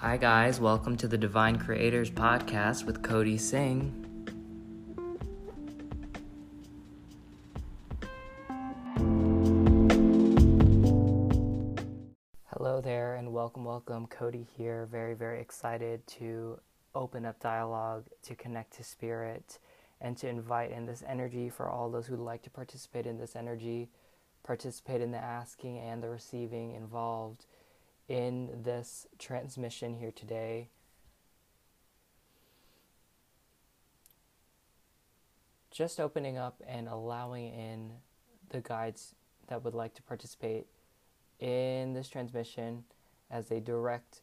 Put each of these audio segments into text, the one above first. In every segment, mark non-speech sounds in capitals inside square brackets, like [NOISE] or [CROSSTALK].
Hi, guys. Welcome to the Divine Creators Podcast with Cody Singh. Hello there, and welcome, welcome. Cody here. Very, very excited to open up dialogue, to connect to spirit, and to invite in this energy for all those who'd like to participate in this energy, participate in the asking and the receiving involved in this transmission here today. Just opening up and allowing in the guides that would like to participate in this transmission as they direct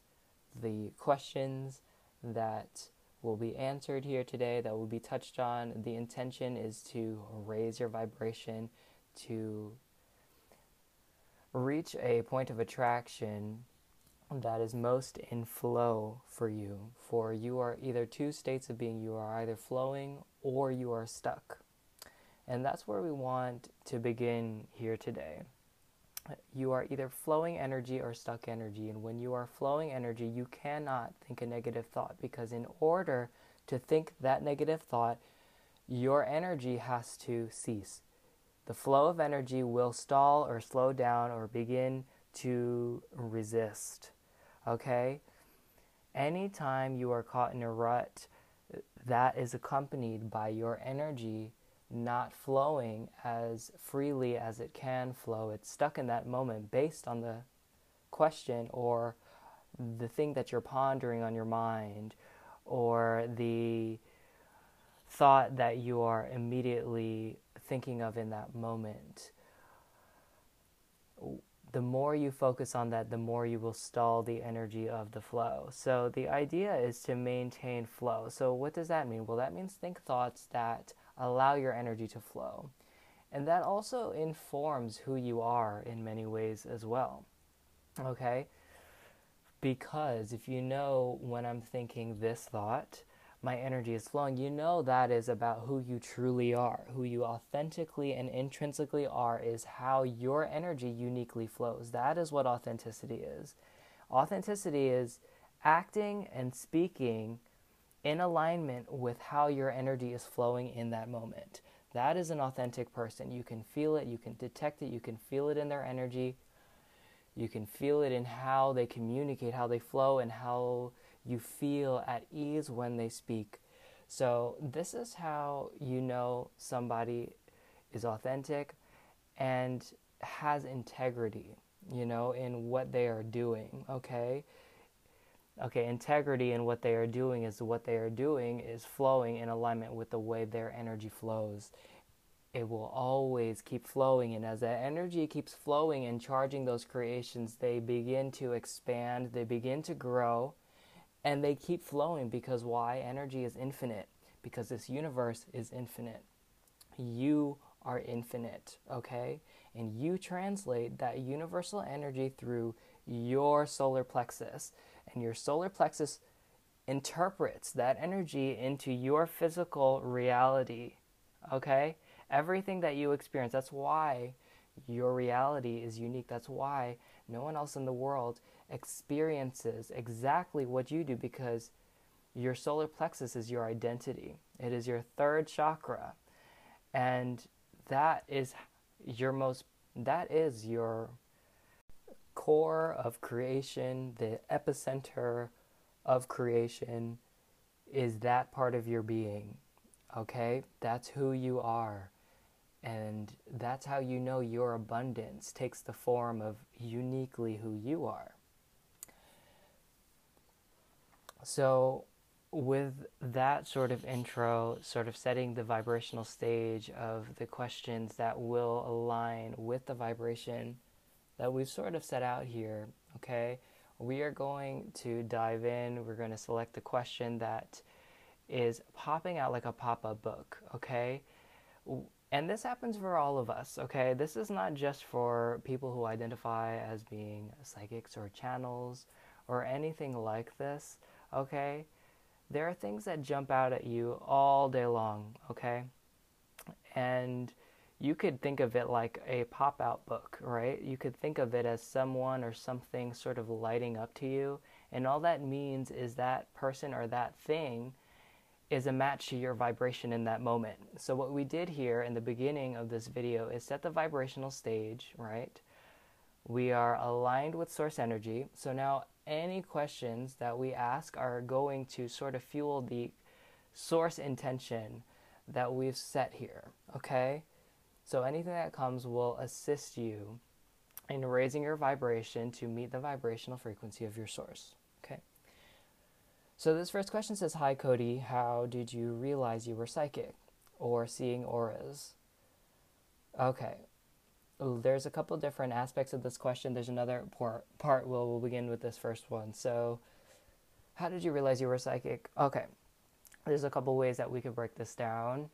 the questions that will be answered here today, that will be touched on. The intention is to raise your vibration, to reach a point of attraction that is most in flow for you. For you are either two states of being, you are either flowing or you are stuck. And that's where we want to begin here today. You are either flowing energy or stuck energy. And when you are flowing energy, you cannot think a negative thought because, in order to think that negative thought, your energy has to cease. The flow of energy will stall or slow down or begin to resist. Okay? Anytime you are caught in a rut, that is accompanied by your energy not flowing as freely as it can flow. It's stuck in that moment based on the question or the thing that you're pondering on your mind or the thought that you are immediately thinking of in that moment the more you focus on that, the more you will stall the energy of the flow. So the idea is to maintain flow. So what does that mean? Well, that means think thoughts that allow your energy to flow. And that also informs who you are in many ways as well. Okay? Because if you know when I'm thinking this thought, my energy is flowing, you know that is about who you truly are. Who you authentically and intrinsically are is how your energy uniquely flows. That is what authenticity is. Authenticity is acting and speaking in alignment with how your energy is flowing in that moment. That is an authentic person. You can feel it, you can detect it, you can feel it in their energy, you can feel it in how they communicate, how they flow, and how you feel at ease when they speak. So, this is how you know somebody is authentic and has integrity, you know, in what they are doing, okay? Okay, integrity in what they are doing is what they are doing is flowing in alignment with the way their energy flows. It will always keep flowing, and as that energy keeps flowing and charging those creations, they begin to expand, they begin to grow and they keep flowing because why? Energy is infinite, because this universe is infinite. You are infinite, okay? And you translate that universal energy through your solar plexus. And your solar plexus interprets that energy into your physical reality, okay? Everything that you experience, that's why your reality is unique. That's why no one else in the world experiences exactly what you do because your solar plexus is your identity. It is your third chakra. And that is your most that is your core of creation, the epicenter of creation is that part of your being. Okay? That's who you are. And that's how you know your abundance takes the form of uniquely who you are. So, with that sort of intro, sort of setting the vibrational stage of the questions that will align with the vibration that we've sort of set out here, okay? We are going to dive in. We're going to select the question that is popping out like a pop up book, okay? And this happens for all of us, okay? This is not just for people who identify as being psychics or channels or anything like this okay? There are things that jump out at you all day long, okay? And you could think of it like a pop out book, right? You could think of it as someone or something sort of lighting up to you And all that means is that person or that thing is a match to your vibration in that moment. So, what we did here in the beginning of this video is set the vibrational stage, right? We are aligned with source energy. So, now any questions that we ask are going to sort of fuel the source intention that we've set here, okay? So, anything that comes will assist you in raising your vibration to meet the vibrational frequency of your source. Okay. So this first question says, Hi Cody, how did you realize you were psychic or seeing auras? Okay. There's a couple different aspects of this question. There's another part, we'll, we'll begin with this first one. So, how did you realize you were psychic? Okay. There's a couple ways that we could break this down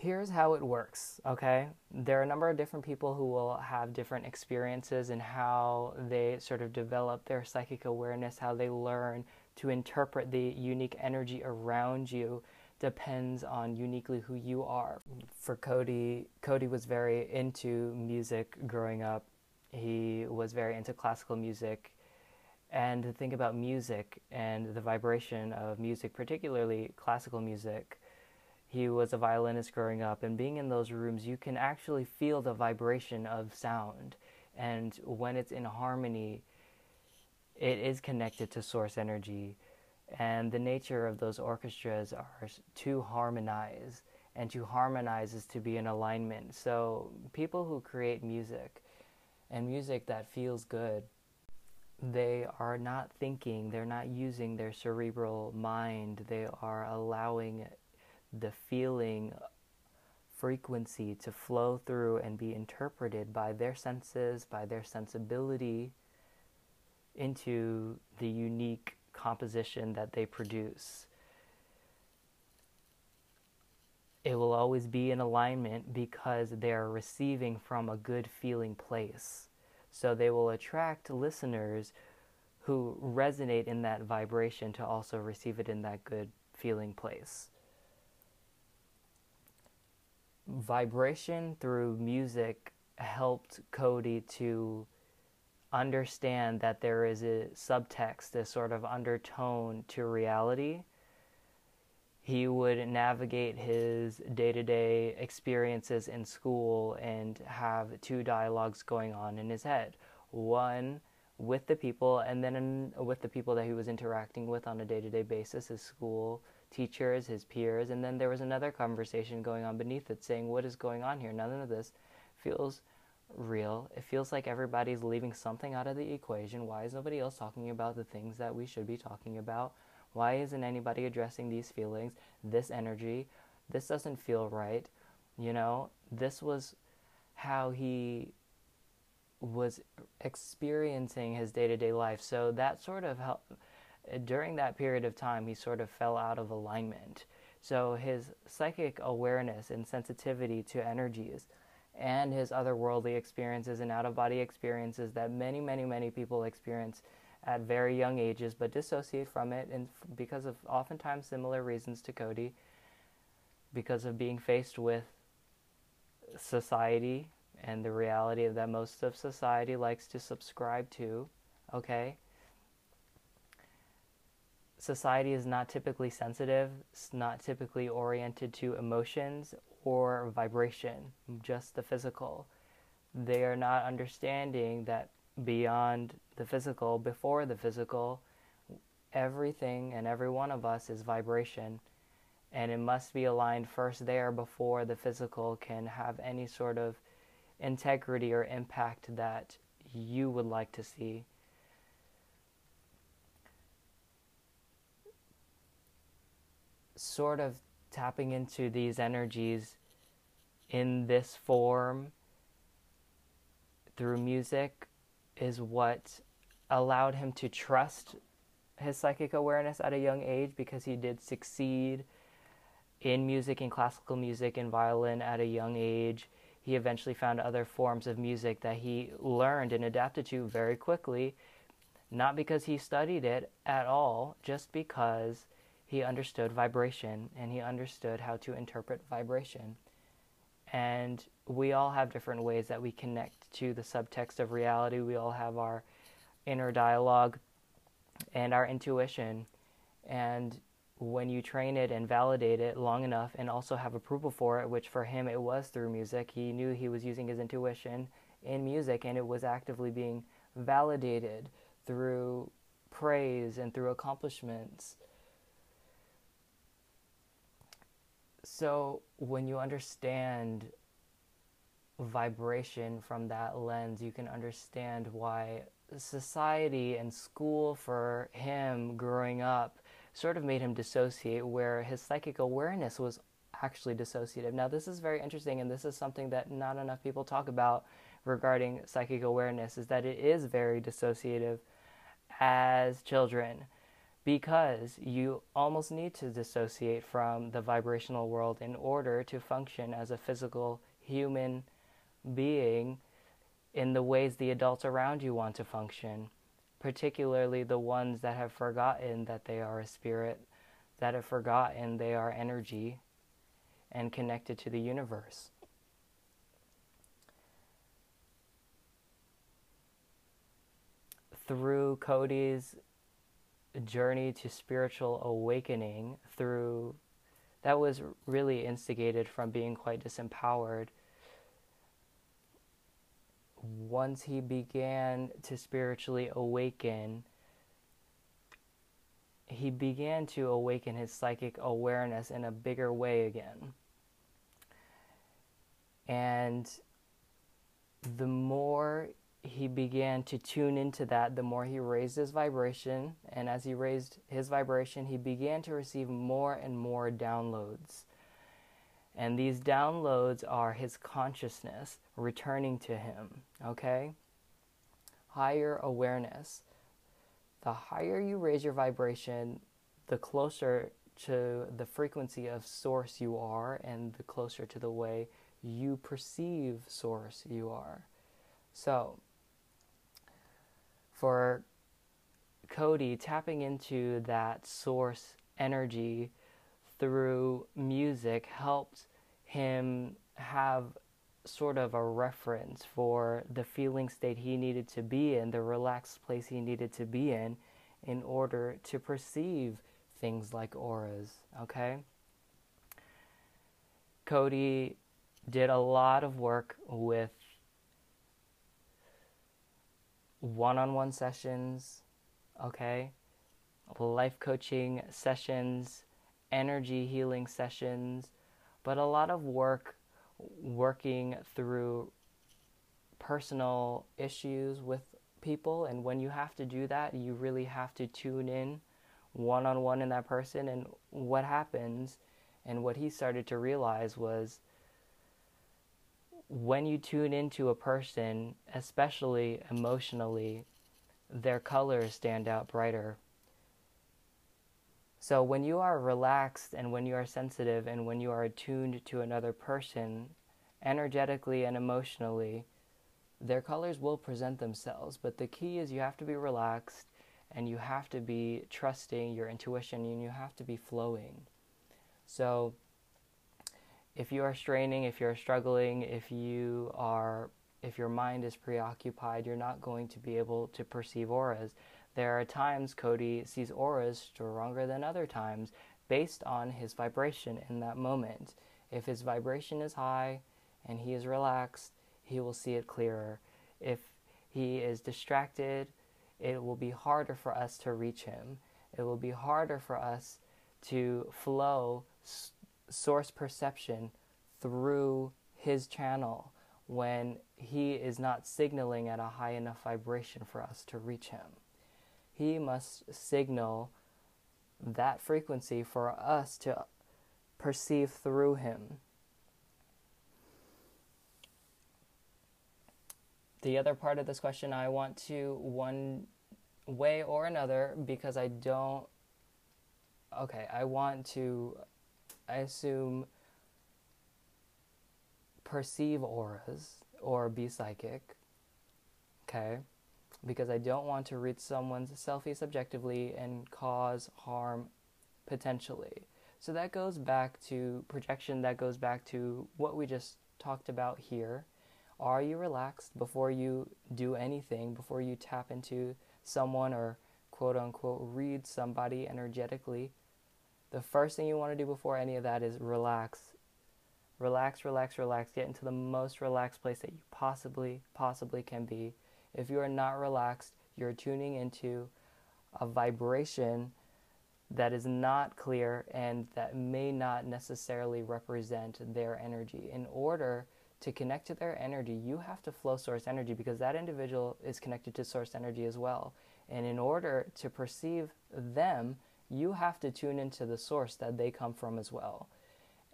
here's how it works, okay? There are a number of different people who will have different experiences and how they sort of develop their psychic awareness, how they learn to interpret the unique energy around you depends on uniquely who you are. For Cody, Cody was very into music growing up. He was very into classical music. And to think about music and the vibration of music, particularly classical music, he was a violinist growing up, and being in those rooms, you can actually feel the vibration of sound. And when it's in harmony, it is connected to source energy. And the nature of those orchestras are to harmonize, and to harmonize is to be in alignment. So, people who create music and music that feels good, they are not thinking, they're not using their cerebral mind, they are allowing the feeling uh, frequency to flow through and be interpreted by their senses, by their sensibility into the unique composition that they produce. It will always be in alignment because they are receiving from a good feeling place. So they will attract listeners who resonate in that vibration to also receive it in that good feeling place vibration through music helped Cody to understand that there is a subtext, a sort of undertone to reality. He would navigate his day to day experiences in school and have two dialogues going on in his head. One with the people, and then with the people that he was interacting with on a day to day basis, his school teachers, his peers, and then there was another conversation going on beneath it saying, What is going on here? None of this feels real. It feels like everybody's leaving something out of the equation. Why is nobody else talking about the things that we should be talking about? Why isn't anybody addressing these feelings, this energy? This doesn't feel right. You know, this was how he was experiencing his day to day life. So that sort of helped during that period of time, he sort of fell out of alignment. So his psychic awareness and sensitivity to energies and his otherworldly experiences and out of body experiences that many, many, many people experience at very young ages but dissociate from it and because of oftentimes similar reasons to Cody because of being faced with society and the reality that most of society likes to subscribe to okay? Society is not typically sensitive, it's not typically oriented to emotions or vibration, just the physical. They are not understanding that beyond the physical, before the physical, everything and every one of us is vibration. And it must be aligned first there before the physical can have any sort of integrity or impact that you would like to see. sort of tapping into these energies in this form through music is what allowed him to trust his psychic awareness at a young age because he did succeed in music and classical music and violin at a young age. He eventually found other forms of music that he learned and adapted to very quickly, not because he studied it at all, just because he understood vibration and he understood how to interpret vibration. And we all have different ways that we connect to the subtext of reality. We all have our inner dialogue and our intuition. And when you train it and validate it long enough and also have approval for it, which for him it was through music, he knew he was using his intuition in music and it was actively being validated through praise and through accomplishments. So when you understand vibration from that lens, you can understand why society and school for him growing up sort of made him dissociate, where his psychic awareness was actually dissociative. Now, this is very interesting, and this is something that not enough people talk about regarding psychic awareness is that it is very dissociative as children because you almost need to dissociate from the vibrational world in order to function as a physical human being in the ways the adults around you want to function, particularly the ones that have forgotten that they are a spirit, that have forgotten they are energy and connected to the universe. Through Cody's journey to spiritual awakening, through that was really instigated from being quite disempowered once he began to spiritually awaken, he began to awaken his psychic awareness in a bigger way again. And the more he began to tune into that, the more he raised his vibration. And as he raised his vibration, he began to receive more and more downloads. And these downloads are his consciousness returning to him, okay? Higher awareness. The higher you raise your vibration, the closer to the frequency of source you are, and the closer to the way you perceive source you are. So, for Cody, tapping into that source energy through music helped him have sort of a reference for the feeling state he needed to be in, the relaxed place he needed to be in, in order to perceive things like auras, okay? Cody did a lot of work with one on one sessions, okay? Life coaching sessions, energy healing sessions, but a lot of work working through personal issues with people. And when you have to do that, you really have to tune in one on one in that person. And what happens, and what he started to realize was when you tune into a person, especially emotionally, their colors stand out brighter so when you are relaxed and when you are sensitive and when you are attuned to another person, energetically and emotionally, their colors will present themselves. But the key is you have to be relaxed and you have to be trusting your intuition and you have to be flowing. So if you are straining, if you're struggling, if you are if your mind is preoccupied, you're not going to be able to perceive auras. There are times Cody sees auras stronger than other times based on his vibration in that moment. If his vibration is high and he is relaxed, he will see it clearer. If he is distracted, it will be harder for us to reach him. It will be harder for us to flow source perception through his channel when he is not signaling at a high enough vibration for us to reach him he must signal that frequency for us to perceive through him. The other part of this question, I want to one way or another because I don't. Okay, I want to, I assume, perceive auras or be psychic. Okay because I don't want to read someone's selfie subjectively and cause harm potentially. So that goes back to projection, that goes back to what we just talked about here. Are you relaxed before you do anything, before you tap into someone or quote unquote read somebody energetically, the first thing you want to do before any of that is relax. Relax, relax, relax. Get into the most relaxed place that you possibly, possibly can be. If you are not relaxed, you're tuning into a vibration that is not clear and that may not necessarily represent their energy. In order to connect to their energy, you have to flow source energy because that individual is connected to source energy as well. And in order to perceive them, you have to tune into the source that they come from as well.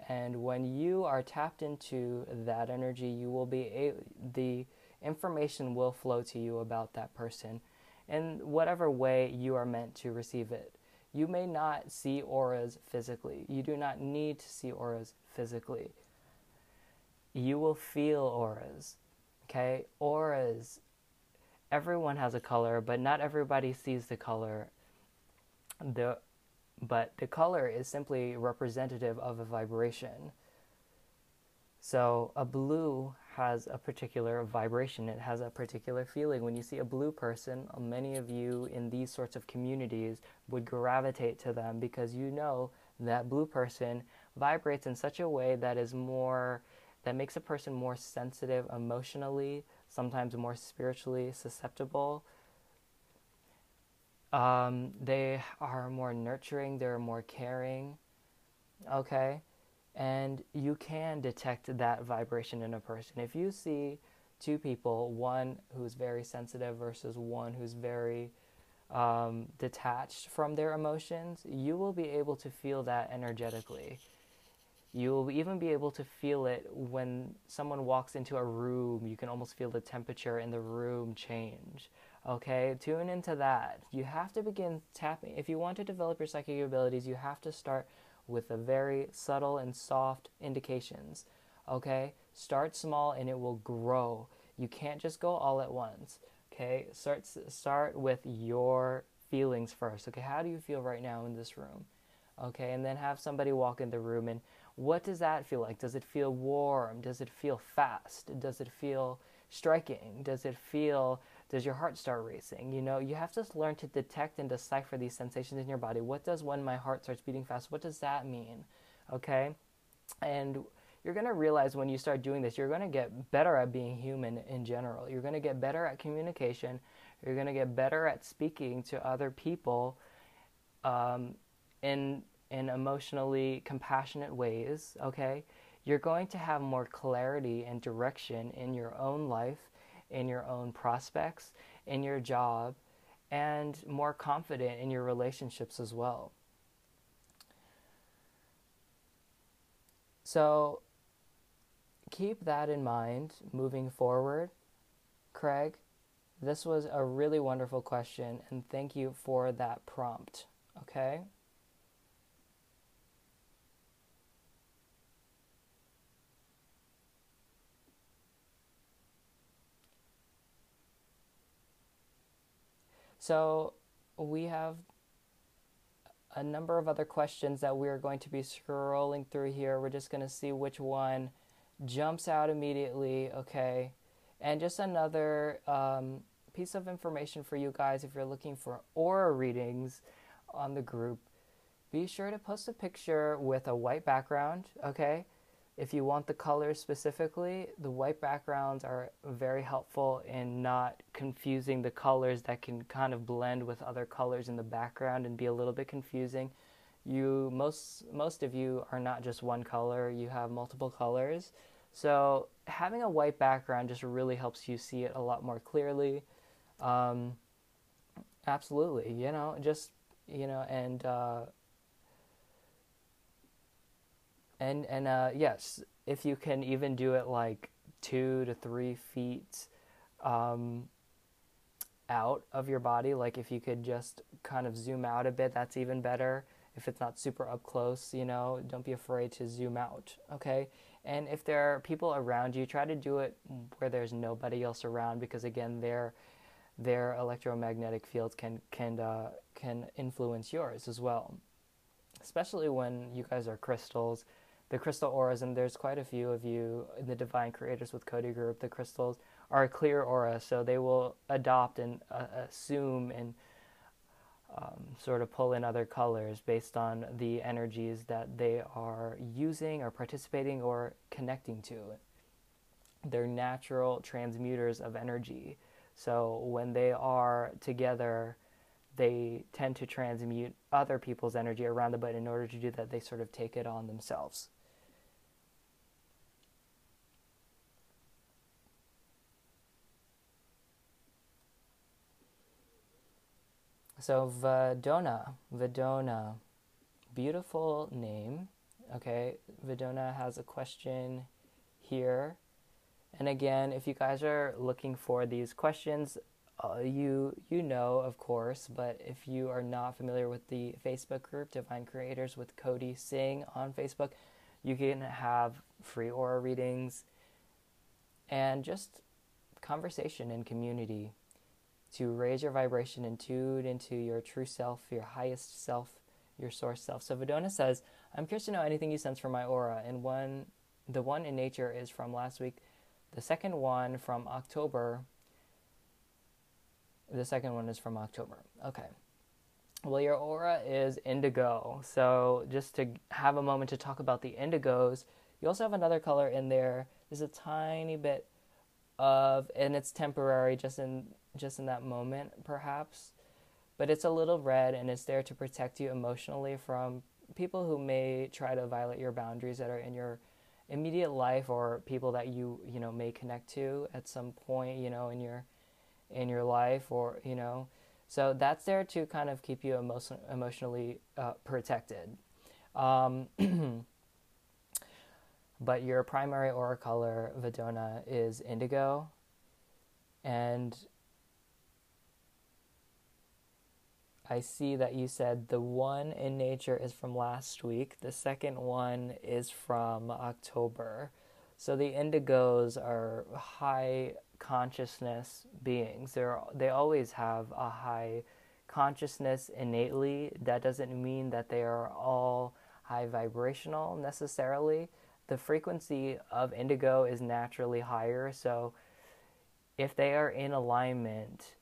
And when you are tapped into that energy, you will be a- the information will flow to you about that person in whatever way you are meant to receive it. You may not see auras physically. You do not need to see auras physically. You will feel auras. Okay? Auras, everyone has a color, but not everybody sees the color. The, but the color is simply representative of a vibration. So a blue has a particular vibration, it has a particular feeling. When you see a blue person, uh, many of you in these sorts of communities would gravitate to them because you know that blue person vibrates in such a way that is more that makes a person more sensitive emotionally, sometimes more spiritually susceptible. Um, they are more nurturing, they're more caring. Okay? and you can detect that vibration in a person. If you see two people, one who's very sensitive versus one who's very um, detached from their emotions, you will be able to feel that energetically. You will even be able to feel it when someone walks into a room. You can almost feel the temperature in the room change. Okay, tune into that. You have to begin tapping. If you want to develop your psychic abilities, you have to start with the very subtle and soft indications. Okay? Start small and it will grow. You can't just go all at once. Okay? Start start with your feelings first. Okay? How do you feel right now in this room? Okay? And then have somebody walk in the room and what does that feel like? Does it feel warm? Does it feel fast? Does it feel striking? Does it feel does your heart start racing? You know, you have to learn to detect and decipher these sensations in your body. What does when my heart starts beating fast? What does that mean? Okay? And you're going to realize when you start doing this, you're going to get better at being human in general. You're going to get better at communication. You're going to get better at speaking to other people um, in in emotionally compassionate ways. Okay, you're going to have more clarity and direction in your own life in your own prospects, in your job, and more confident in your relationships as well. So keep that in mind moving forward. Craig, this was a really wonderful question, and thank you for that prompt. Okay? So we have a number of other questions that we're going to be scrolling through here. We're just going to see which one jumps out immediately, okay? And just another um, piece of information for you guys if you're looking for aura readings on the group, be sure to post a picture with a white background, okay? If you want the colors specifically, the white backgrounds are very helpful in not confusing the colors that can kind of blend with other colors in the background and be a little bit confusing. You most most of you are not just one color, you have multiple colors. So having a white background just really helps you see it a lot more clearly. Um, absolutely, you know, just you know, and uh, and and uh, yes, if you can even do it like two to three feet um, out of your body, like if you could just kind of zoom out a bit, that's even better. If it's not super up close, you know, don't be afraid to zoom out, okay? And if there are people around you, try to do it where there's nobody else around because again, their their electromagnetic fields can can uh, can influence yours as well. Especially when you guys are crystals, the crystal auras, and there's quite a few of you in the Divine Creators with Cody group. The crystals are a clear aura, so they will adopt and uh, assume and um, sort of pull in other colors based on the energies that they are using or participating or connecting to. They're natural transmuters of energy. So when they are together, they tend to transmute other people's energy around them, but in order to do that, they sort of take it on themselves. So Vedona, Vedona, beautiful name. Okay, Vedona has a question here. And again, if you guys are looking for these questions, uh, you you know, of course, but if you are not familiar with the Facebook group Divine Creators with Cody Singh on Facebook, you can have free aura readings and just conversation and community to raise your vibration and tune into your true self, your highest self, your source self. So Vedona says, I'm curious to know anything you sense from my aura. And one the one in nature is from last week. The second one from October. The second one is from October. Okay. Well, your aura is indigo. So, just to have a moment to talk about the indigos, you also have another color in there. There's a tiny bit of, and it's temporary, just in just in that moment, perhaps. But it's a little red and it's there to protect you emotionally from people who may try to violate your boundaries that are in your immediate life or people that you you know may connect to at some point you know in your in your life or you know. So that's there to kind of keep you emotion, emotionally uh, protected. Um, [CLEARS THROAT] but your primary aura color Vedona is indigo. And I see that you said the one in nature is from last week. The second one is from October. So the indigos are high consciousness beings. They're, they always have a high consciousness innately. That doesn't mean that they are all high vibrational necessarily. The frequency of indigo is naturally higher. So if they are in alignment,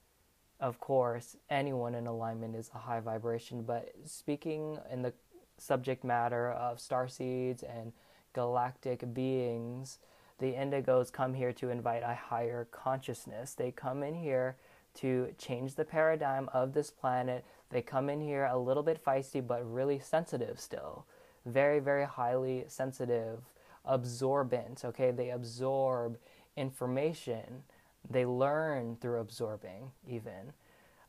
of course, anyone in alignment is a high vibration, but speaking in the subject matter of star seeds and galactic beings, the indigos come here to invite a higher consciousness. They come in here to change the paradigm of this planet. They come in here a little bit feisty, but really sensitive still. Very, very highly sensitive, absorbent. Okay, they absorb information they learn through absorbing, even.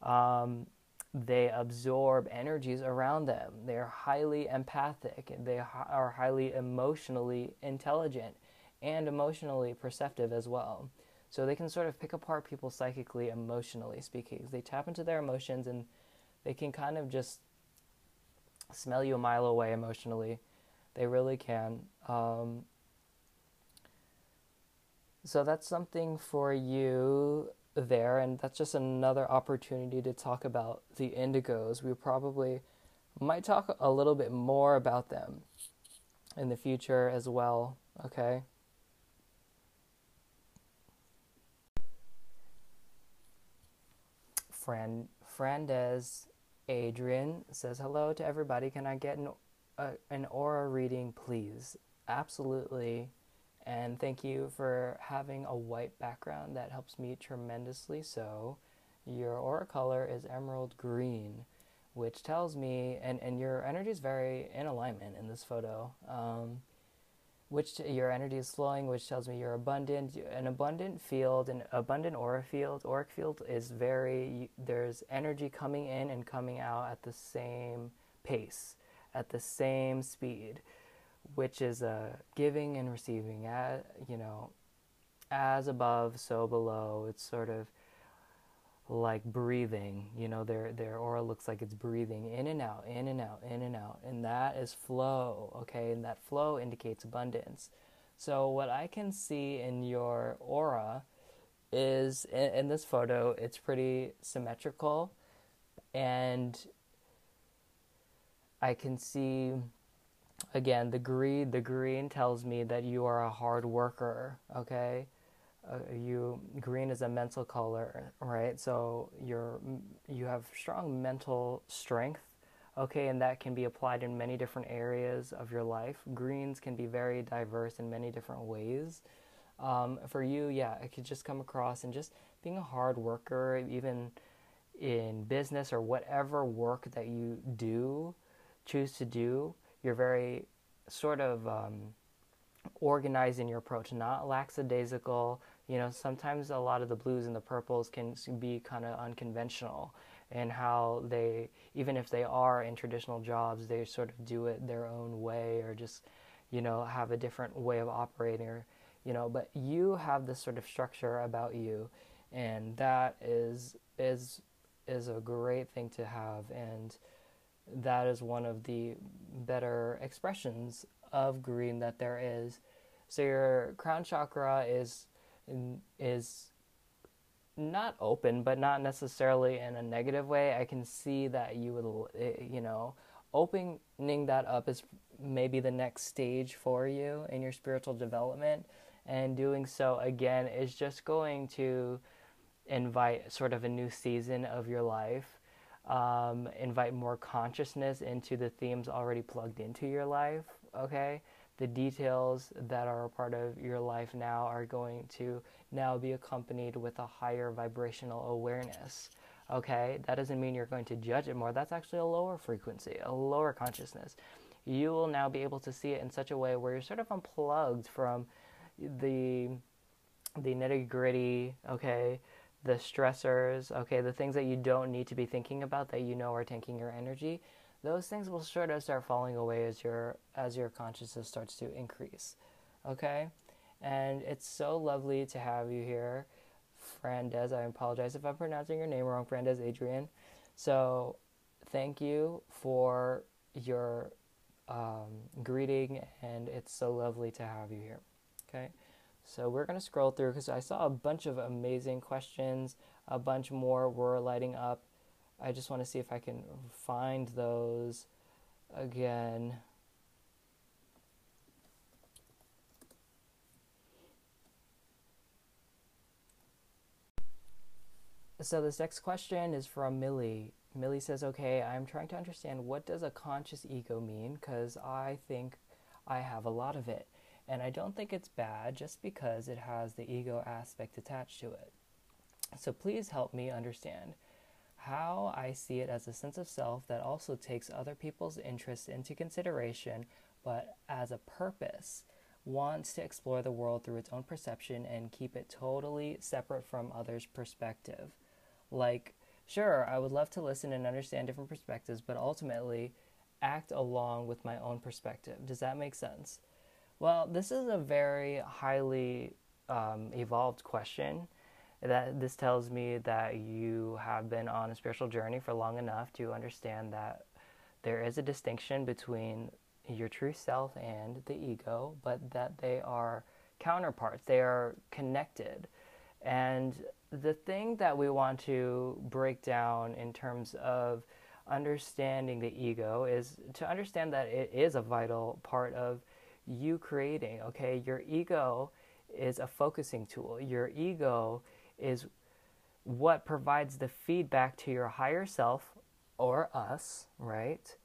Um, they absorb energies around them. They are highly empathic. They are highly emotionally intelligent and emotionally perceptive as well. So they can sort of pick apart people psychically, emotionally speaking. They tap into their emotions and they can kind of just smell you a mile away emotionally. They really can. Um, so that's something for you there, and that's just another opportunity to talk about the indigos. We probably might talk a little bit more about them in the future as well, okay? Fran Frandes Adrian says hello to everybody. Can I get an uh, an aura reading, please? Absolutely. And thank you for having a white background. That helps me tremendously. So, your aura color is emerald green, which tells me, and, and your energy is very in alignment in this photo. Um, which your energy is flowing, which tells me you're abundant. An abundant field, an abundant aura field, auric field is very, there's energy coming in and coming out at the same pace, at the same speed which is uh, giving and receiving. At, you know, as above, so below. It's sort of like breathing. You know, their their aura looks like it's breathing in and out, in and out, in and out, and that is flow. Okay, and that flow indicates abundance. So what I can see in your aura is in, in this photo, it's pretty symmetrical, and I can see again, the green, the green tells me that you are a hard worker. Okay, uh, you green is a mental color, right? So you're you have strong mental strength. Okay, and that can be applied in many different areas of your life. Greens can be very diverse in many different ways. Um, for you, yeah, it could just come across and just being a hard worker, even in business or whatever work that you do, choose to do, you're very sort of um, organized in your approach, not lackadaisical. You know, sometimes a lot of the blues and the purples can be kind of unconventional in how they, even if they are in traditional jobs, they sort of do it their own way or just, you know, have a different way of operating or, you know, but you have this sort of structure about you and that is is is a great thing to have and that is one of the better expressions of green that there is. So your crown chakra is is not open, but not necessarily in a negative way. I can see that you would, eh, you know, opening that up is maybe the next stage for you in your spiritual development, and doing so again is just going to invite sort of a new season of your life um, invite more consciousness into the themes already plugged into your life. Okay, the details that are a part of your life now are going to now be accompanied with a higher vibrational awareness. Okay, that doesn't mean you're going to judge it more. That's actually a lower frequency, a lower consciousness. You will now be able to see it in such a way where you're sort of unplugged from the the nitty gritty. Okay, the stressors, okay, the things that you don't need to be thinking about that you know are taking your energy, those things will sort of start falling away as your as your consciousness starts to increase. Okay? And it's so lovely to have you here, Frandez. I apologize if I'm pronouncing your name wrong, Frandez Adrian. So, thank you for your um, greeting, and it's so lovely to have you here. Okay? So we're going to scroll through because I saw a bunch of amazing questions. A bunch more were lighting up. I just want to see if I can find those again. So this next question is from Millie. Millie says, "Okay, I'm trying to understand what does a conscious ego mean because I think I have a lot of it." And I don't think it's bad just because it has the ego aspect attached to it. So please help me understand how I see it as a sense of self that also takes other people's interests into consideration, but as a purpose wants to explore the world through its own perception and keep it totally separate from others' perspective. Like, sure, I would love to listen and understand different perspectives, but ultimately act along with my own perspective. Does that make sense? Well, this is a very highly um, evolved question. That this tells me that you have been on a spiritual journey for long enough to understand that there is a distinction between your true self and the ego, but that they are counterparts. They are connected. And the thing that we want to break down in terms of understanding the ego is to understand that it is a vital part of you creating. Okay, your ego is a focusing tool. Your ego is what provides the feedback to your higher self or us, right?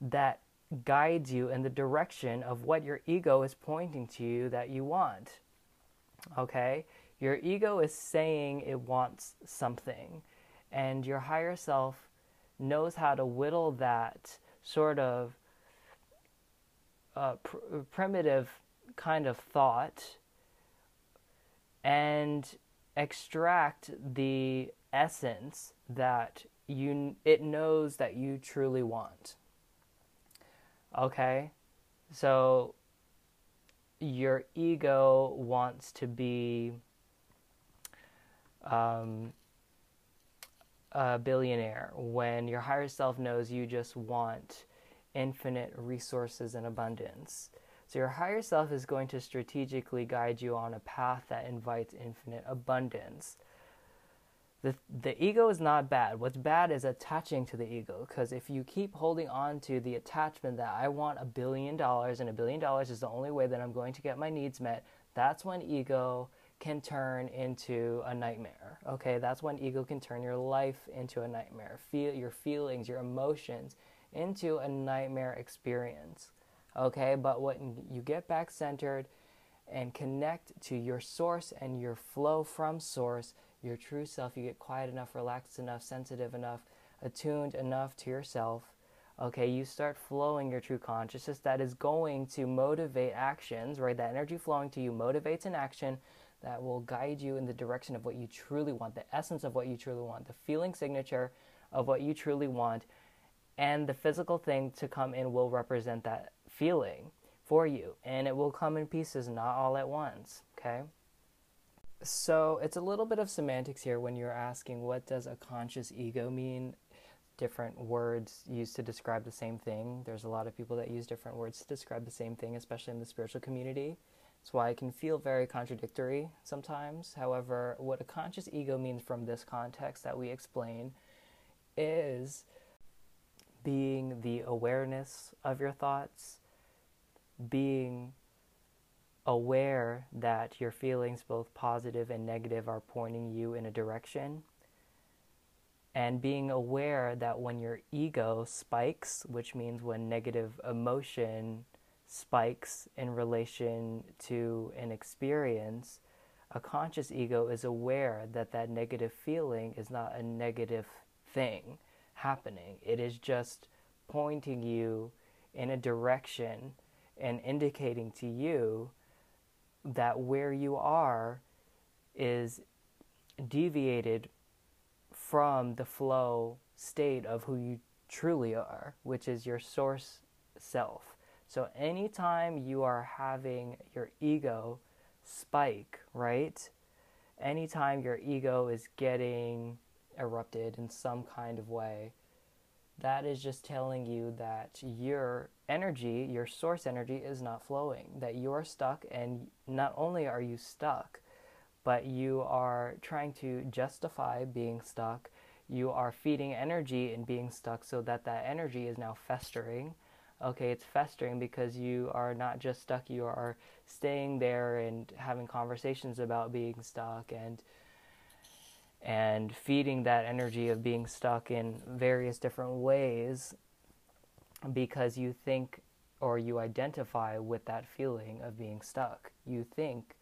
That guides you in the direction of what your ego is pointing to you that you want. Okay? Your ego is saying it wants something, and your higher self knows how to whittle that sort of uh, pr- primitive kind of thought and extract the essence that you it knows that you truly want. Okay? So your ego wants to be um, a billionaire when your higher self knows you just want infinite resources and abundance. So, your higher self is going to strategically guide you on a path that invites infinite abundance. the the ego is not bad. What's bad is attaching to the ego because if you keep holding on to the attachment that I want a billion dollars and a billion dollars is the only way that I'm going to get my needs met, that's when ego can turn into a nightmare. Okay, that's when ego can turn your life into a nightmare. Feel your feelings, your emotions into a nightmare experience. Okay, but when you get back centered and connect to your source and your flow from source, your true self, you get quiet enough, relaxed enough, sensitive enough, attuned enough to yourself. Okay, you start flowing your true consciousness that is going to motivate actions, right? That energy flowing to you motivates an action that will guide you in the direction of what you truly want, the essence of what you truly want, the feeling signature of what you truly want. And the physical thing to come in will represent that feeling for you. And it will come in pieces, not all at once. Okay? So it's a little bit of semantics here when you're asking what does a conscious ego mean? Different words used to describe the same thing. There's a lot of people that use different words to describe the same thing, especially in the spiritual community. That's why it can feel very contradictory sometimes. However, what a conscious ego means from this context that we explain is being the awareness of your thoughts, being aware that your feelings, both positive and negative, are pointing you in a direction. And being aware that when your ego spikes, which means when negative emotion spikes in relation to an experience, a conscious ego is aware that that negative feeling is not a negative thing happening. It is just pointing you in a direction and indicating to you that where you are is deviated from the flow state of who you truly are, which is your source self. So anytime you are having your ego spike, right? Anytime your ego is getting erupted in some kind of way, that is just telling you that your energy, your source energy, is not flowing, that you're stuck, and not only are you stuck, but you are trying to justify being stuck. You are feeding energy in being stuck so that that energy is now festering. Okay, it's festering because you are not just stuck, you are staying there and having conversations about being stuck and and feeding that energy of being stuck in various different ways because you think or you identify with that feeling of being stuck. You think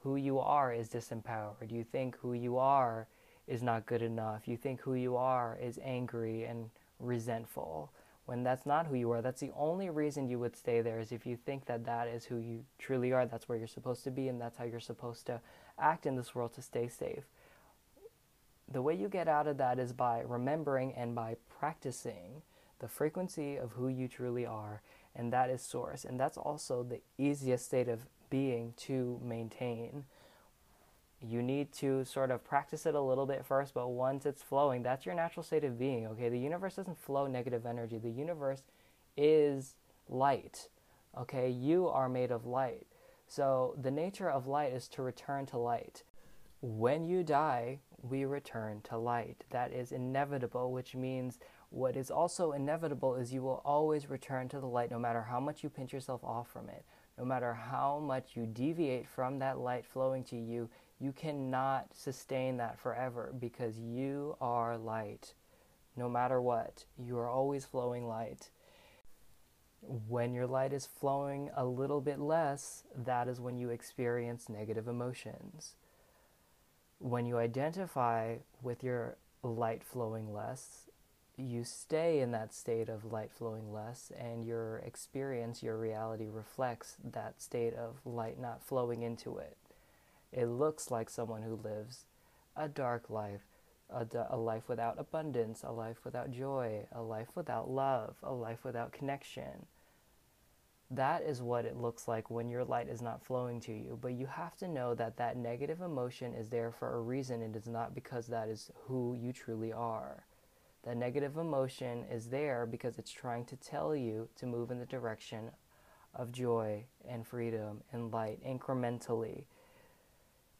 who you are is disempowered. You think who you are is not good enough. You think who you are is angry and resentful. When that's not who you are, that's the only reason you would stay there is if you think that that is who you truly are. That's where you're supposed to be, and that's how you're supposed to act in this world to stay safe the way you get out of that is by remembering and by practicing the frequency of who you truly are, and that is source. And that's also the easiest state of being to maintain. You need to sort of practice it a little bit first, but once it's flowing, that's your natural state of being, okay? The universe doesn't flow negative energy, the universe is light, okay? You are made of light. So the nature of light is to return to light. When you die, we return to light. That is inevitable, which means what is also inevitable is you will always return to the light no matter how much you pinch yourself off from it. No matter how much you deviate from that light flowing to you, you cannot sustain that forever because you are light. No matter what, you are always flowing light. When your light is flowing a little bit less, that is when you experience negative emotions when you identify with your light flowing less, you stay in that state of light flowing less, and your experience, your reality reflects that state of light not flowing into it. It looks like someone who lives a dark life, a, a life without abundance, a life without joy, a life without love, a life without connection that is what it looks like when your light is not flowing to you. But you have to know that that negative emotion is there for a reason. It is not because that is who you truly are. That negative emotion is there because it's trying to tell you to move in the direction of joy and freedom and light incrementally.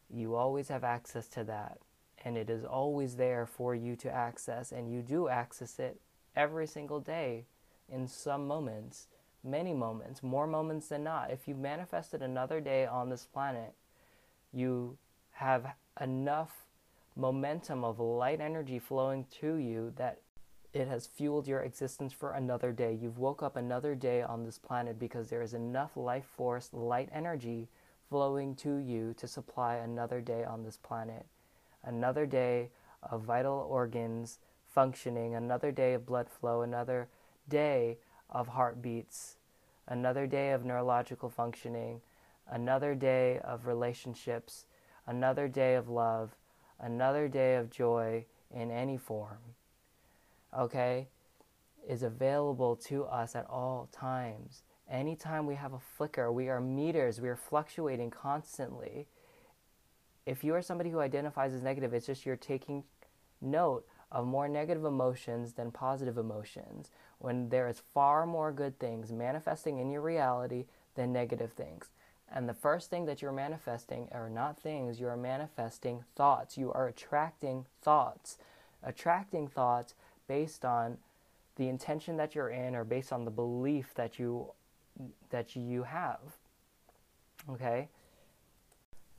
You always have access to that. and it is always there for you to access, and you do access it every single day in some moments, many moments, more moments than not. If you manifested another day on this planet, you have enough momentum of light energy flowing to you that it has fueled your existence for another day. You've woke up another day on this planet because there is enough life force, light energy flowing to you to supply another day on this planet. Another day of vital organs functioning, another day of blood flow, another day of heartbeats, another day of neurological functioning, another day of relationships, another day of love, another day of joy in any form, okay, is available to us at all times. Anytime we have a flicker, we are meters, we are fluctuating constantly. If you are somebody who identifies as negative, it's just you're taking note of more negative emotions than positive emotions when there is far more good things manifesting in your reality than negative things. And the first thing that you're manifesting are not things, you are manifesting thoughts. You are attracting thoughts. Attracting thoughts based on the intention that you're in or based on the belief that you that you have. Okay?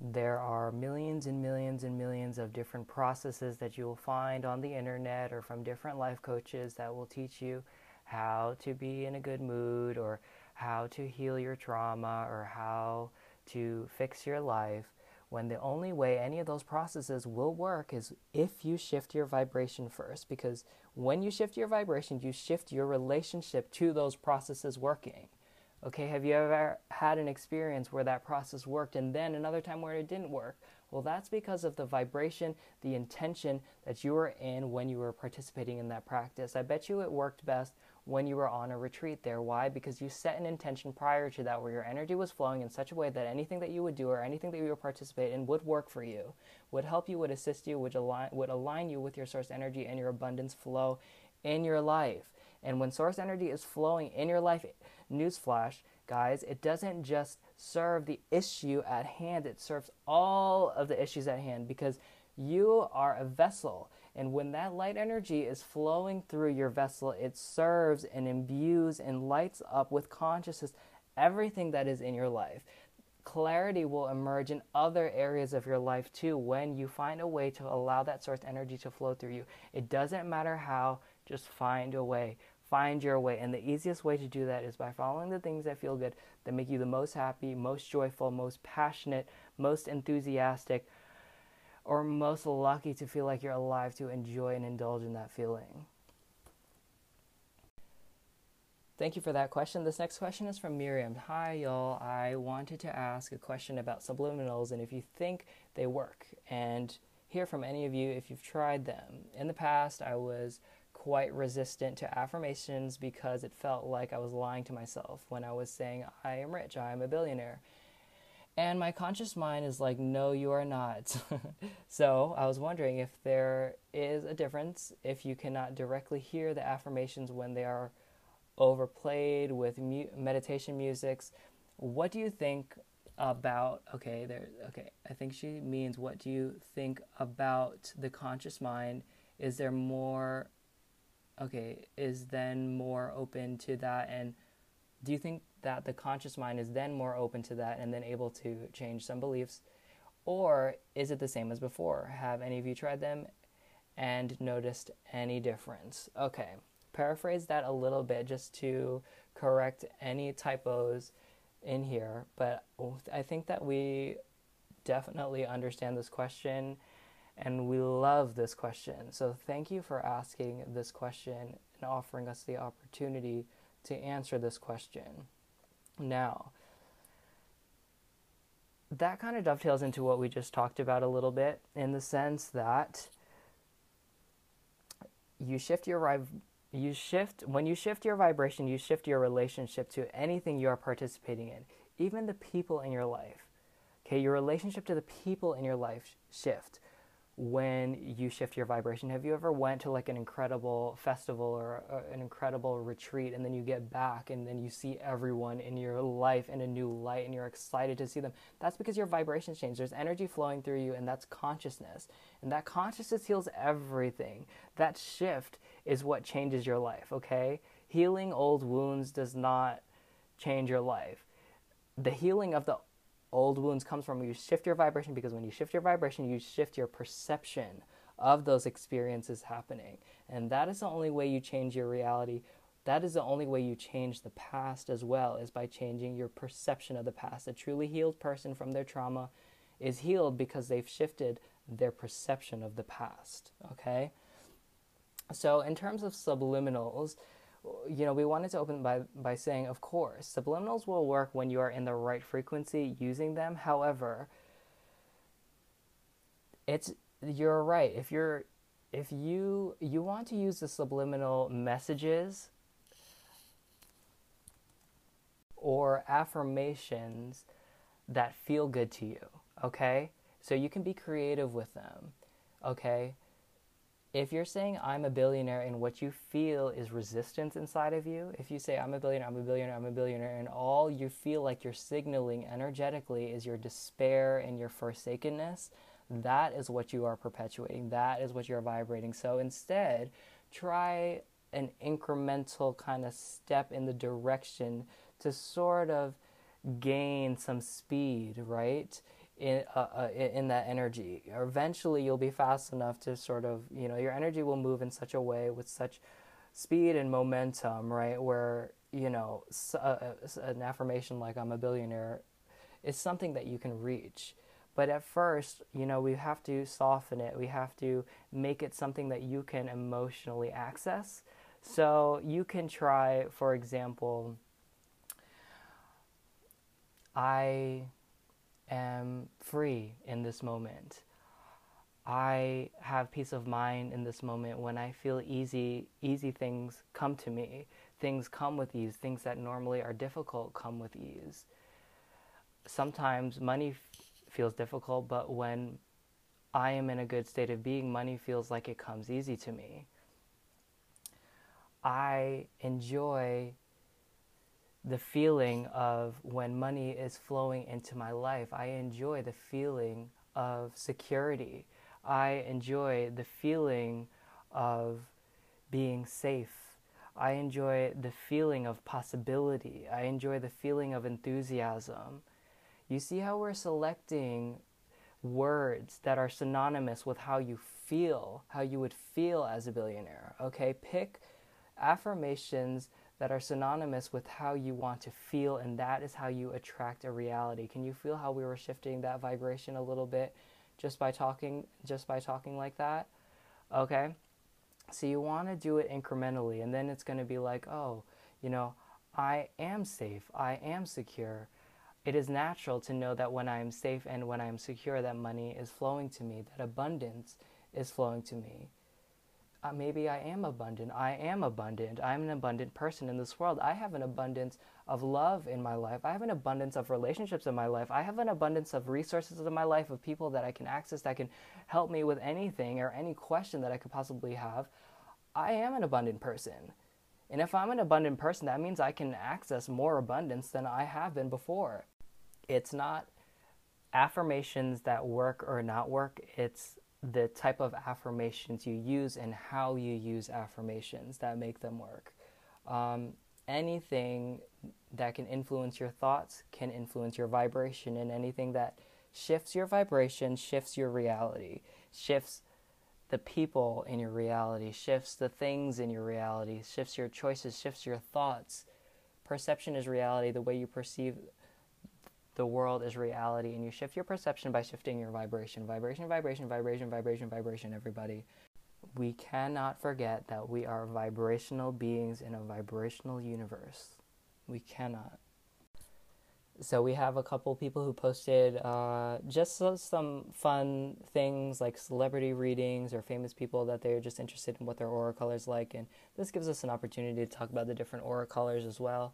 There are millions and millions and millions of different processes that you will find on the internet or from different life coaches that will teach you how to be in a good mood or how to heal your trauma or how to fix your life when the only way any of those processes will work is if you shift your vibration first because when you shift your vibration you shift your relationship to those processes working Okay, have you ever had an experience where that process worked and then another time where it didn't work? Well, that's because of the vibration, the intention that you were in when you were participating in that practice. I bet you it worked best when you were on a retreat there. Why? Because you set an intention prior to that where your energy was flowing in such a way that anything that you would do or anything that you would participate in would work for you, would help you, would assist you, would align, would align you with your source energy and your abundance flow in your life. And when source energy is flowing in your life, newsflash, guys, it doesn't just serve the issue at hand, it serves all of the issues at hand because you are a vessel. And when that light energy is flowing through your vessel, it serves and imbues and lights up with consciousness everything that is in your life. Clarity will emerge in other areas of your life too when you find a way to allow that source energy to flow through you. It doesn't matter how, just find a way. Find your way. And the easiest way to do that is by following the things that feel good, that make you the most happy, most joyful, most passionate, most enthusiastic, or most lucky to feel like you're alive to enjoy and indulge in that feeling. Thank you for that question. This next question is from Miriam. Hi, y'all. I wanted to ask a question about subliminals and if you think they work, and hear from any of you if you've tried them. In the past, I was quite resistant to affirmations because it felt like I was lying to myself when I was saying, I am rich, I am a billionaire. And my conscious mind is like, no, you are not. [LAUGHS] so I was wondering if there is a difference if you cannot directly hear the affirmations when they are overplayed with mu- meditation musics. What do you think about? Okay, there. Okay, I think she means what do you think about the conscious mind? Is there more okay, is then more open to that? And do you think that the conscious mind is then more open to that and then able to change some beliefs? Or is it the same as before? Have any of you tried them and noticed any difference? Okay, paraphrase that a little bit just to correct any typos in here, but I think that we definitely understand this question and we love this question. So thank you for asking this question and offering us the opportunity to answer this question. Now, that kind of dovetails into what we just talked about a little bit in the sense that you shift your you shift when you shift your vibration, you shift your relationship to anything you are participating in, even the people in your life. Okay, your relationship to the people in your life shift when you shift your vibration? Have you ever went to like an incredible festival or uh, an incredible retreat and then you get back and then you see everyone in your life in a new light and you're excited to see them? That's because your vibrations change. There's energy flowing through you and that's consciousness. And that consciousness heals everything. That shift is what changes your life okay? Healing old wounds does not change your life. The healing of the old wounds comes from you shift your vibration because when you shift your vibration you shift your perception of those experiences happening. And that is the only way you change your reality. That is the only way you change the past as well is by changing your perception of the past. A truly healed person from their trauma is healed because they've shifted their perception of the past okay? So in terms of subliminals you know, we wanted to open by, by saying, of course, subliminals will work when you are in the right frequency using them. However, it's you're right. If you're if you you want to use the subliminal messages or affirmations that feel good to you, okay? So you can be creative with them, okay? If you're saying I'm a billionaire and what you feel is resistance inside of you, if you say I'm a billionaire, I'm a billionaire, I'm a billionaire, and all you feel like you're signaling energetically is your despair and your forsakenness, that is what you are perpetuating. That is what you're vibrating. So instead, try an incremental kind of step in the direction to sort of gain some speed, right? In uh, uh, in that energy. Eventually, you'll be fast enough to sort of you know your energy will move in such a way with such speed and momentum, right? Where you know uh, uh, an affirmation like "I'm a billionaire" is something that you can reach. But at first, you know, we have to soften it. We have to make it something that you can emotionally access. So you can try, for example, I am free in this moment. I have peace of mind in this moment when I feel easy easy things come to me. Things come with ease. Things that normally are difficult come with ease. Sometimes money f- feels difficult, but when I am in a good state of being, money feels like it comes easy to me. I enjoy the feeling of when money is flowing into my life. I enjoy the feeling of security. I enjoy the feeling of being safe. I enjoy the feeling of possibility. I enjoy the feeling of enthusiasm. You see how we're selecting words that are synonymous with how you feel, how you would feel as a billionaire. Okay, pick affirmations that are synonymous with how you want to feel, and that is how you attract a reality. Can you feel how we were shifting that vibration a little bit just by talking just by talking like that? Okay? So you want to do it incrementally, and then it's going to be like, oh, you know, I am safe, I am secure. It is natural to know that when I am safe and when I am secure, that money is flowing to me, that abundance is flowing to me uh, maybe I am abundant. I am abundant. I'm an abundant person in this world. I have an abundance of love in my life. I have an abundance of relationships in my life. I have an abundance of resources in my life of people that I can access that can help me with anything or any question that I could possibly have. I am an abundant person. And if I'm an abundant person, that means I can access more abundance than I have been before. It's not affirmations that work or not work, it's the type of affirmations you use and how you use affirmations that make them work. Um, anything that can influence your thoughts can influence your vibration, and anything that shifts your vibration shifts your reality, shifts the people in your reality, shifts the things in your reality, shifts your choices, shifts your thoughts. Perception is reality, the way you perceive the world is reality and you shift your perception by shifting your vibration vibration vibration vibration vibration vibration everybody. We cannot forget that we are vibrational beings in a vibrational universe. We cannot. So we have a couple people who posted uh, just some fun things like celebrity readings or famous people that they're just interested in what their aura colors like. And this gives us an opportunity to talk about the different aura colors as well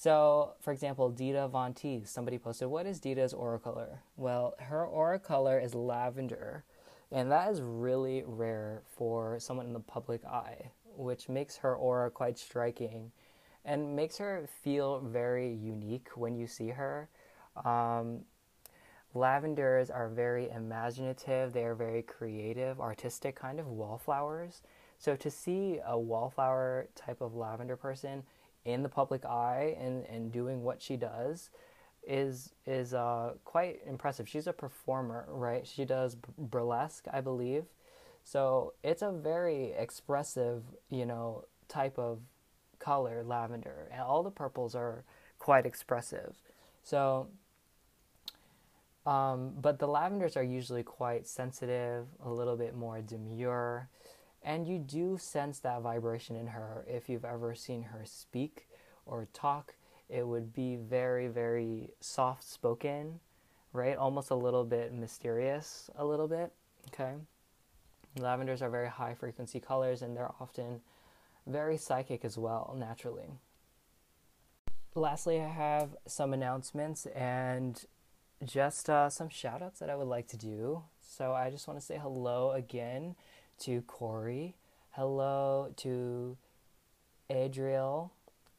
so, for example, Dita Von Teese, somebody posted, What is Dita's aura color? Well, her aura color is lavender. And that is really rare for someone in the public eye, which makes her aura quite striking and makes her feel very unique when you see her. Um, lavenders are very imaginative, they are very creative, artistic kind of wallflowers. So to see a wallflower type of lavender person in the public eye and, and doing what she does is is uh, quite impressive. She's a performer, right? She does burlesque, I believe. So it's a very expressive, you know, type of color, lavender, and all the purples are quite expressive. So, um, but the lavenders are usually quite sensitive, a little bit more demure, and you do sense that vibration in her if you've ever seen her speak or talk it would be very, very soft spoken, right? Almost a little bit mysterious, a little bit, okay? Lavenders are very high frequency colors and they're often very psychic as well, naturally. Lastly, I have some announcements and just uh, some shout outs that I would like to do. So I just want to say hello again to Corey. Hello to Adriel.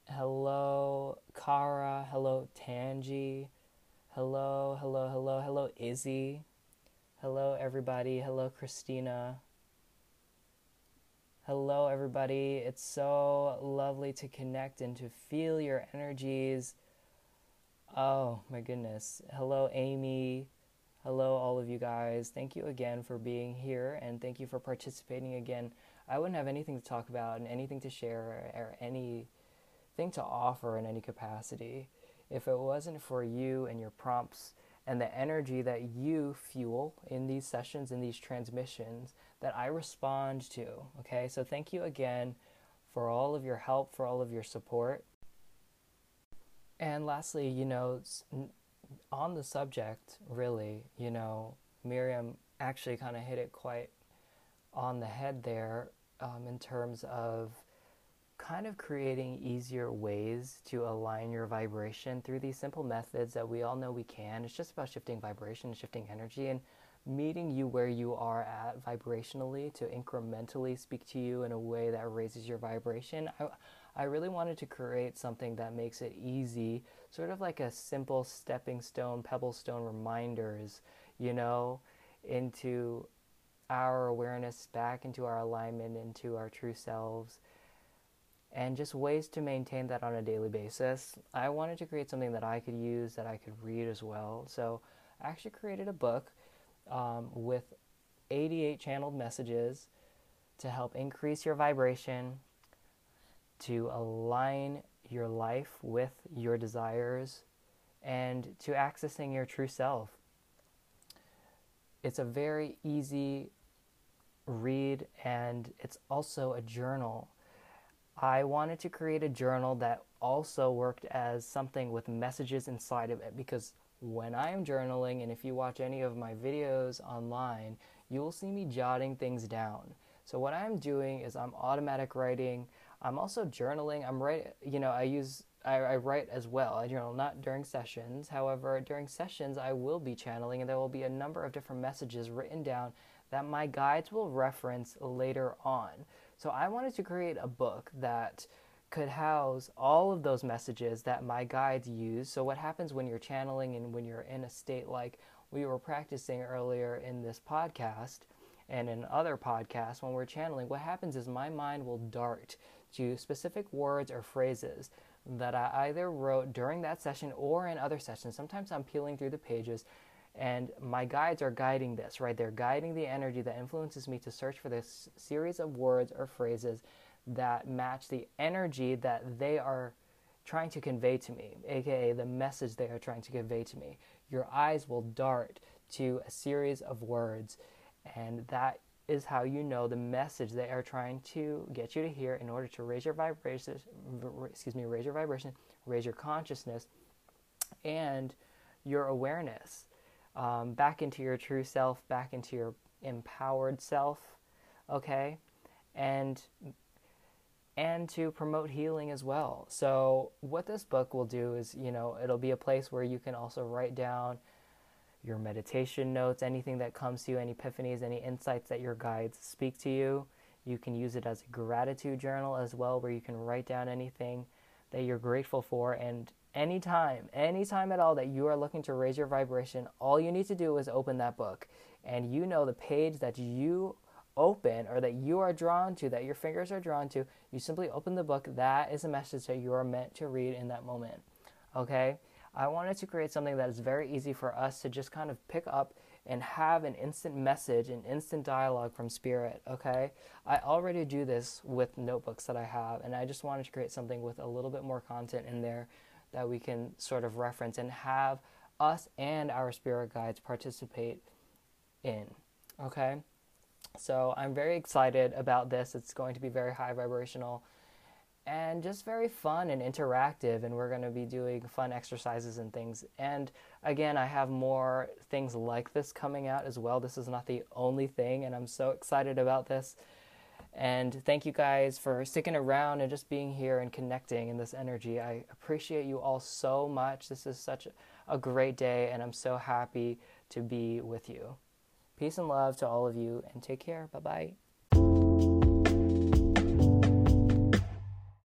Hello, Kara. Hello, Tangi. Hello, hello, hello, hello, Izzy. Hello, everybody. Hello, Christina. Hello, everybody. It's so lovely to connect and to feel your energies. Oh, my goodness. Hello, Amy. Hello, all of you guys. Thank you again for being here and thank you for participating again. I wouldn't have anything to talk about and anything to share or any thing to offer in any capacity if it wasn't for you and your prompts and the energy that you fuel in these sessions, in these transmissions that I respond to. Okay, so thank you again for all of your help, for all of your support. And lastly, you know, on the subject, really, you know, Miriam actually kind of hit it quite on the head there um, in terms of kind of creating easier ways to align your vibration through these simple methods that we all know we can. It's just about shifting vibration, shifting energy, and meeting you where you are at vibrationally to incrementally speak to you in a way that raises your vibration. I, I really wanted to create something that makes it easy, sort of like a simple stepping stone, pebble stone reminders, you know, into our awareness, back into our alignment, into our true selves and just ways to maintain that on a daily basis. I wanted to create something that I could use, that I could read as well. So I actually created a book um, with 88 channeled messages to help increase your vibration, to align your life with your desires, and to accessing your true self. It's a very easy read, and it's also a journal I wanted to create a journal that also worked as something with messages inside of it because when I am journaling, and if you watch any of my videos online, you will see me jotting things down. So what I'm doing is I'm automatic writing. I'm also journaling. I'm right. You know, I use I, I write as well. I journal not during sessions. However, during sessions, I will be channeling, and there will be a number of different messages written down that my guides will reference later on. So I wanted to create a book that could house all of those messages that my guides use. So, what happens when you're channeling and when you're in a state like we were practicing earlier in this podcast and in other podcasts, when we're channeling, what happens is my mind will dart to specific words or phrases that I either wrote during that session or in other sessions. Sometimes I'm peeling through the pages and my guides are guiding this, right? They're guiding the energy that influences me to search for this series of words or phrases that match the energy that they are trying to convey to me, aka the message they are trying to convey to me. Your eyes will dart to a series of words, and that is how you know the message they are trying to get you to hear in order to raise your vibration, excuse me, raise your vibration, raise your consciousness, and your awareness um, back into your true self, back into your empowered self, okay? And and to promote healing as well. So what this book will do is, you know, it'll be a place where you can also write down your meditation notes, anything that comes to you, any epiphanies, any insights that your guides speak to you. You can use it as a gratitude journal as well, where you can write down anything that you're grateful for. And anytime, anytime at all that you are looking to raise your vibration, all you need to do is open that book. And you know the page that you open or that you are drawn to, that your fingers are drawn to, you simply open the book. That is a message that you are meant to read in that moment. Okay? I wanted to create something that is very easy for us to just kind of pick up and have an instant message, an instant dialogue from Spirit. Okay? I already do this with notebooks that I have, and I just wanted to create something with a little bit more content in there that we can sort of reference and have us and our spirit guides participate in. Okay? So I'm very excited about this. It's going to be very high vibrational and just very fun and interactive. And we're going to be doing fun exercises and things. And again, I have more things like this coming out as well. This is not the only thing, and I'm so excited about this. And thank you guys for sticking around and just being here and connecting in this energy. I appreciate you all so much. This is such a great day, and I'm so happy to be with you. Peace and love to all of you, and take care. Bye bye.